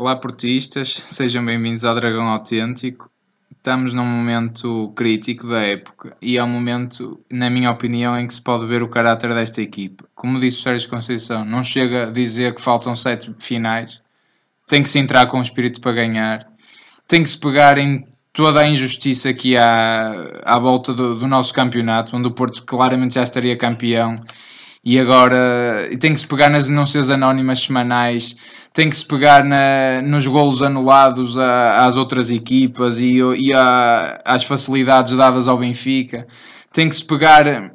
Olá, portistas, sejam bem-vindos ao Dragão Autêntico. Estamos num momento crítico da época e é um momento, na minha opinião, em que se pode ver o caráter desta equipa. Como disse o Sérgio Conceição, não chega a dizer que faltam sete finais, tem que se entrar com o espírito para ganhar, tem que se pegar em toda a injustiça que há à volta do, do nosso campeonato, onde o Porto claramente já estaria campeão e agora tem que se pegar nas denúncias anónimas semanais, tem que se pegar na, nos golos anulados a, às outras equipas e, e a, às facilidades dadas ao Benfica, tem que se pegar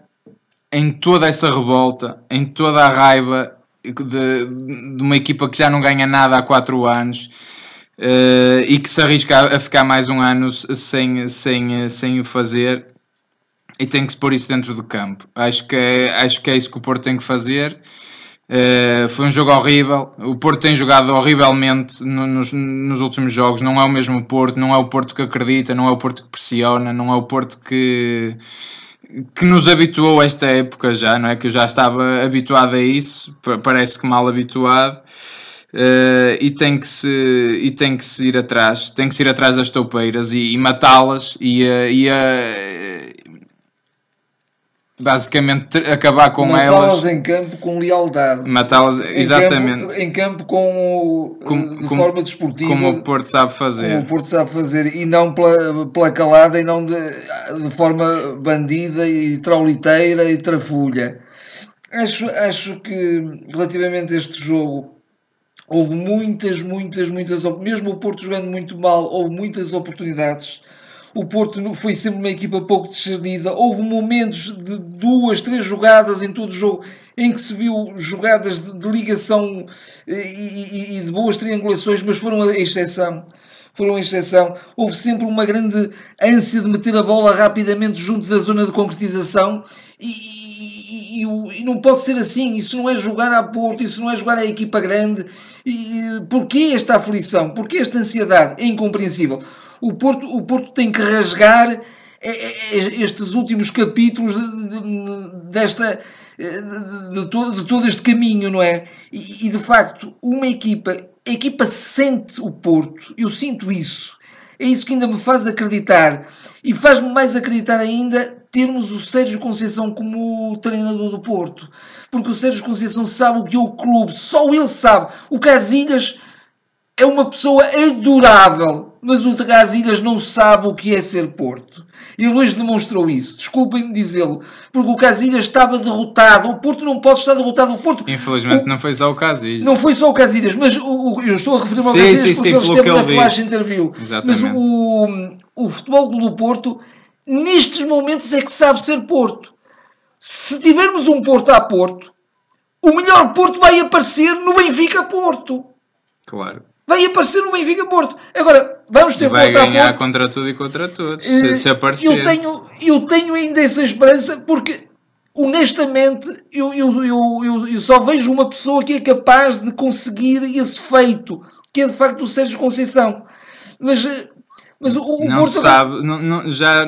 em toda essa revolta, em toda a raiva de, de uma equipa que já não ganha nada há 4 anos. Uh, e que se arrisca a ficar mais um ano sem, sem, sem o fazer e tem que se pôr isso dentro do campo. Acho que é, acho que é isso que o Porto tem que fazer. Uh, foi um jogo horrível. O Porto tem jogado horrivelmente no, nos, nos últimos jogos. Não é o mesmo Porto, não é o Porto que acredita, não é o Porto que pressiona, não é o Porto que, que nos habituou a esta época já, não é? Que eu já estava habituado a isso, parece que mal habituado. Uh, e tem que se e tem que se ir atrás tem que se ir atrás das toupeiras e, matá-las e, e, basicamente acabar com elas. Matá-las em campo com lealdade. Matá-las, exatamente. Campo, em campo com, com de como, forma desportiva. Como o Porto sabe fazer. Como o Porto sabe fazer. E não pela, pela calada e não de, de forma bandida e trauliteira e trafulha. Acho, acho que relativamente a este jogo houve muitas, muitas, muitas, mesmo o Porto jogando muito mal, houve muitas oportunidades o Porto foi sempre uma equipa pouco discernida. Houve momentos de duas, três jogadas em todo o jogo em que se viu jogadas de, de ligação eh, e, e, e, de boas triangulações, mas foram a exceção. Foram exceção. Houve sempre uma grande ânsia de meter a bola rapidamente junto da zona de concretização e, e, não pode ser assim. Isso não é jogar a Porto, isso não é jogar a equipa grande. E, porquê esta aflição? Porquê esta ansiedade? É incompreensível o Porto, o Porto tem que rasgar é, é, é, estes últimos capítulos desta de, de, todo, de todo este caminho, não é? E, e, de facto, uma equipa, a equipa sente o Porto, eu sinto isso. É isso que ainda me faz acreditar. E faz-me mais acreditar ainda termos o Sérgio Conceição como treinador do Porto. Porque o Sérgio Conceição sabe o que é o clube, só ele sabe. O Casilhas é uma pessoa adorável mas o Tragasilhas não sabe o que é ser Porto. Ele hoje demonstrou isso. Desculpem-me dizê-lo, porque o Casilhas estava derrotado. O Porto não pode estar derrotado. O Porto, Infelizmente o, não foi só o Casilhas. Não foi só o Casilhas, mas o, o, eu estou a referir-me ao sim, Casilhas sim, porque sim, ele esteve na flash interview. Exatamente. Mas o, o Futebol do Porto, nestes momentos, é que sabe ser Porto. Se tivermos um Porto a Porto, o melhor Porto vai aparecer no Benfica Porto. Claro vai aparecer no Benfica Porto. Agora, vamos ter vai ganhar Porto. contra tudo e contra tudo, se, uh, se aparecer. Eu tenho, eu tenho ainda essa esperança, porque honestamente eu, eu, eu, eu, eu só vejo uma pessoa que é capaz de conseguir esse feito, que é de facto o Sérgio Conceição. Mas eh, mas o, o não Porto sabe, não, não, já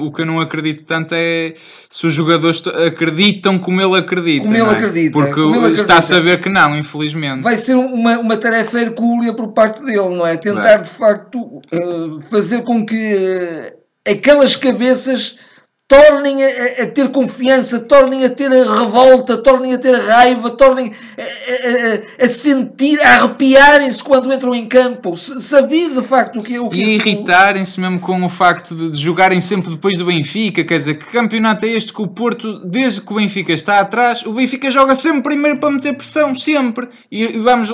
o que eu não acredito tanto é se os jogadores acreditam como ele acredita. Como ele é? acredita. Porque ele está acredita. a saber que não, infelizmente. Vai ser uma, uma tarefa hercúlea por parte dele, não é? Tentar de facto uh, fazer com que uh, aquelas cabeças tornem a, a, ter confiança, tornem a ter a revolta, tornem a ter a raiva, tornem a, a, a sentir, a arrepiarem-se quando entram em campo, saber de facto o que é o que E irritarem-se mesmo com o facto de, de, jogarem sempre depois do Benfica, quer dizer, que campeonato é este que o Porto, desde que o Benfica está atrás, o Benfica joga sempre primeiro para meter pressão, sempre. E, e vamos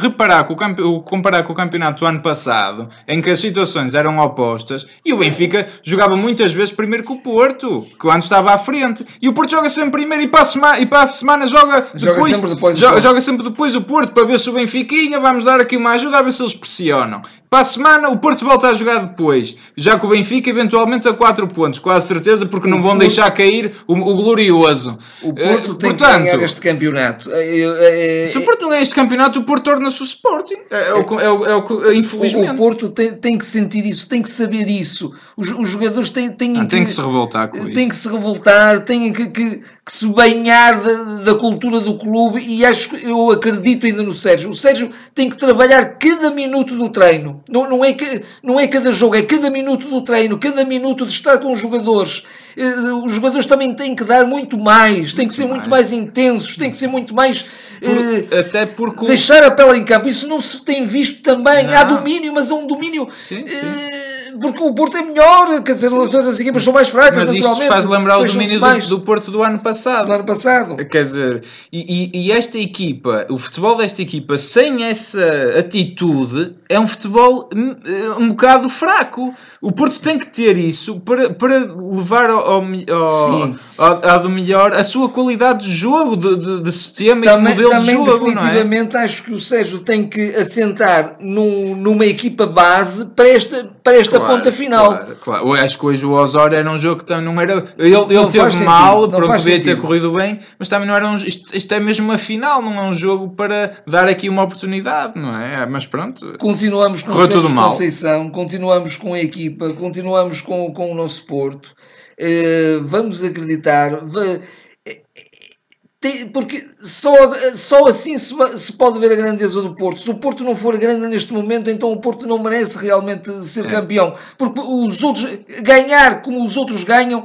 reparar com o, comparar com o campeonato do ano passado, em que as situações eram opostas, e o Benfica jogava muitas vezes primeiro primeiro que o Porto, que antes estava à frente. E o Porto joga sempre primeiro e para a semana, e para a semana joga, joga depois, sempre depois joga, joga, sempre depois o Porto para ver se o Benfiquinha, vamos dar aqui uma ajuda a ver se eles pressionam. Para a semana o Porto volta a jogar depois. Já que o Benfica eventualmente a 4 pontos, quase certeza, porque não vão Porto- deixar cair o, o glorioso. O Porto Eh, tem portanto, que ganhar este campeonato. É- é- é- se o Porto não ganha este campeonato, o Porto torna-se o Sporting. É, é o, que- é o, é o que- infelizmente. O, o Porto tem, tem que sentir isso, tem que saber isso. Os, os jogadores têm, têm, Ah, tem que se revoltar com isso. têm que se revoltar, têm que, que- que se banhar da, da cultura do clube e acho que eu acredito ainda no Sérgio. O Sérgio tem que trabalhar cada minuto do treino. Não, não, é, não é cada jogo, é cada minuto do treino, cada minuto de estar com os jogadores. Eh, Os jogadores também têm que dar muito mais, têm que ser muito mais intensos, têm que ser muito mais. Por- eh, até porque deixar a pele em campo. Isso não se tem visto também. Não. Há domínio, mas é um domínio. Sim, eh, porque o Porto é melhor, quer dizer, as outras equipas são mais fracas, Mas isto naturalmente. faz lembrar o domínio do, do Porto do ano passado. do ano passado. Quer dizer, e, e- e esta equipa, o futebol desta equipa, sem essa atitude, é um futebol hum, eh, um bocado fraco. O Porto tem que ter isso para, para levar ao, ao, ao, ao- do melhor a sua qualidade de jogo, de, de, de sistema Também, e de modelo também de jogo, não é? definitivamente, acho que o Sérgio tem que assentar num- numa equipa base para esta, para esta Claro, ponta final. Claro, claro. Eu acho que hoje o Osório era um jogo que não era. Ele, ele Não teve sentido, mal, pronto, faz podia ter corrido bem, mas também não era um. Isto, isto é mesmo uma final, não é um jogo para dar aqui uma oportunidade, não é? Mas pronto. Continuamos com Correu tudo mal. Conceição, continuamos com a equipa, continuamos com, com o nosso Porto. Eh, vamos acreditar. va- eh, porque só, só assim se, se pode ver a grandeza do Porto. Se o Porto não for grande neste momento, então o Porto não merece realmente ser É. campeão. Porque os outros, ganhar como os outros ganham,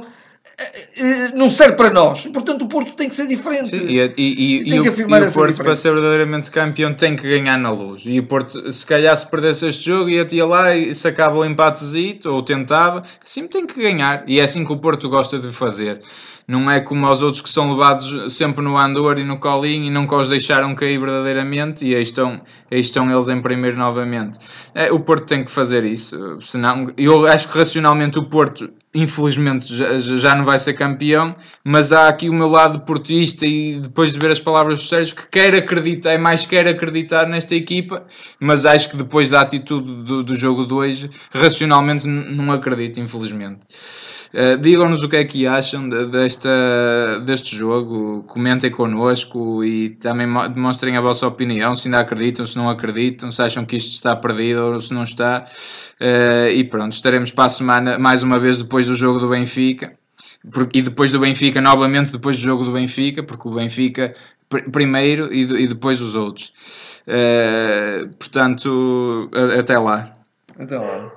eh, não serve para nós. Portanto, o Porto tem que ser diferente. Sim, e, e, e, tem que o, afirmar e o Porto, diferença. para ser verdadeiramente campeão, tem que ganhar na luz. E o Porto, se calhar, se perdesse este jogo, ia ia lá e sacava o empatezito, ou tentava. Assim tem que ganhar. E é assim que o Porto gosta de fazer. Não é como aos outros que são levados sempre no andor e no colinho e nunca os deixaram cair verdadeiramente. E aí estão, aí estão eles em primeiro novamente. É, o Porto tem que fazer isso. Senão, eu acho que racionalmente o Porto infelizmente já, já não vai ser campeão, mas há aqui o meu lado portista e depois de ver as palavras do Sérgio que quer acreditar, é mais quer acreditar nesta equipa, mas acho que depois da atitude do, do jogo de hoje, racionalmente não acredito, infelizmente. Uh, Digam-nos o que é que acham de- desta, deste jogo, comentem connosco e também mo- demonstrem a vossa opinião, se ainda acreditam, se não acreditam, se acham que isto está perdido ou se não está. Uh, e pronto, estaremos para a semana mais uma vez depois do jogo do Benfica. E depois do Benfica, novamente depois do jogo do Benfica, porque o Benfica pr- primeiro e, de- depois os outros. Uh, portanto, até lá. Então, lá.